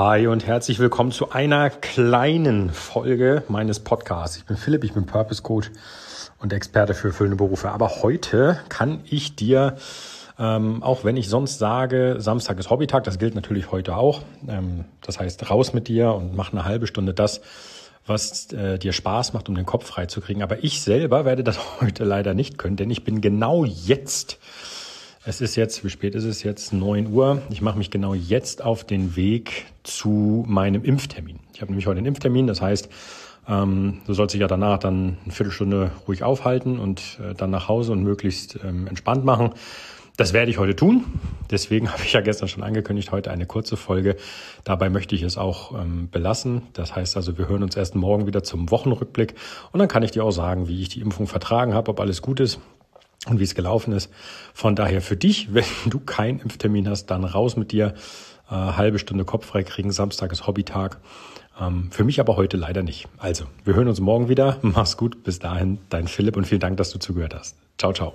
Hi und herzlich willkommen zu einer kleinen Folge meines Podcasts. Ich bin Philipp, ich bin Purpose Coach und Experte für erfüllende Berufe. Aber heute kann ich dir, ähm, auch wenn ich sonst sage, Samstag ist Hobbytag, das gilt natürlich heute auch. Ähm, das heißt, raus mit dir und mach eine halbe Stunde das, was äh, dir Spaß macht, um den Kopf frei zu kriegen. Aber ich selber werde das heute leider nicht können, denn ich bin genau jetzt es ist jetzt, wie spät ist es jetzt? 9 Uhr. Ich mache mich genau jetzt auf den Weg zu meinem Impftermin. Ich habe nämlich heute einen Impftermin, das heißt, ähm, du sollst dich ja danach dann eine Viertelstunde ruhig aufhalten und äh, dann nach Hause und möglichst ähm, entspannt machen. Das werde ich heute tun. Deswegen habe ich ja gestern schon angekündigt, heute eine kurze Folge. Dabei möchte ich es auch ähm, belassen. Das heißt also, wir hören uns erst morgen wieder zum Wochenrückblick und dann kann ich dir auch sagen, wie ich die Impfung vertragen habe, ob alles gut ist und wie es gelaufen ist. Von daher für dich, wenn du keinen Impftermin hast, dann raus mit dir. Äh, halbe Stunde Kopf frei kriegen. Samstag ist Hobbytag. Ähm, für mich aber heute leider nicht. Also, wir hören uns morgen wieder. Mach's gut. Bis dahin, dein Philipp und vielen Dank, dass du zugehört hast. Ciao, ciao.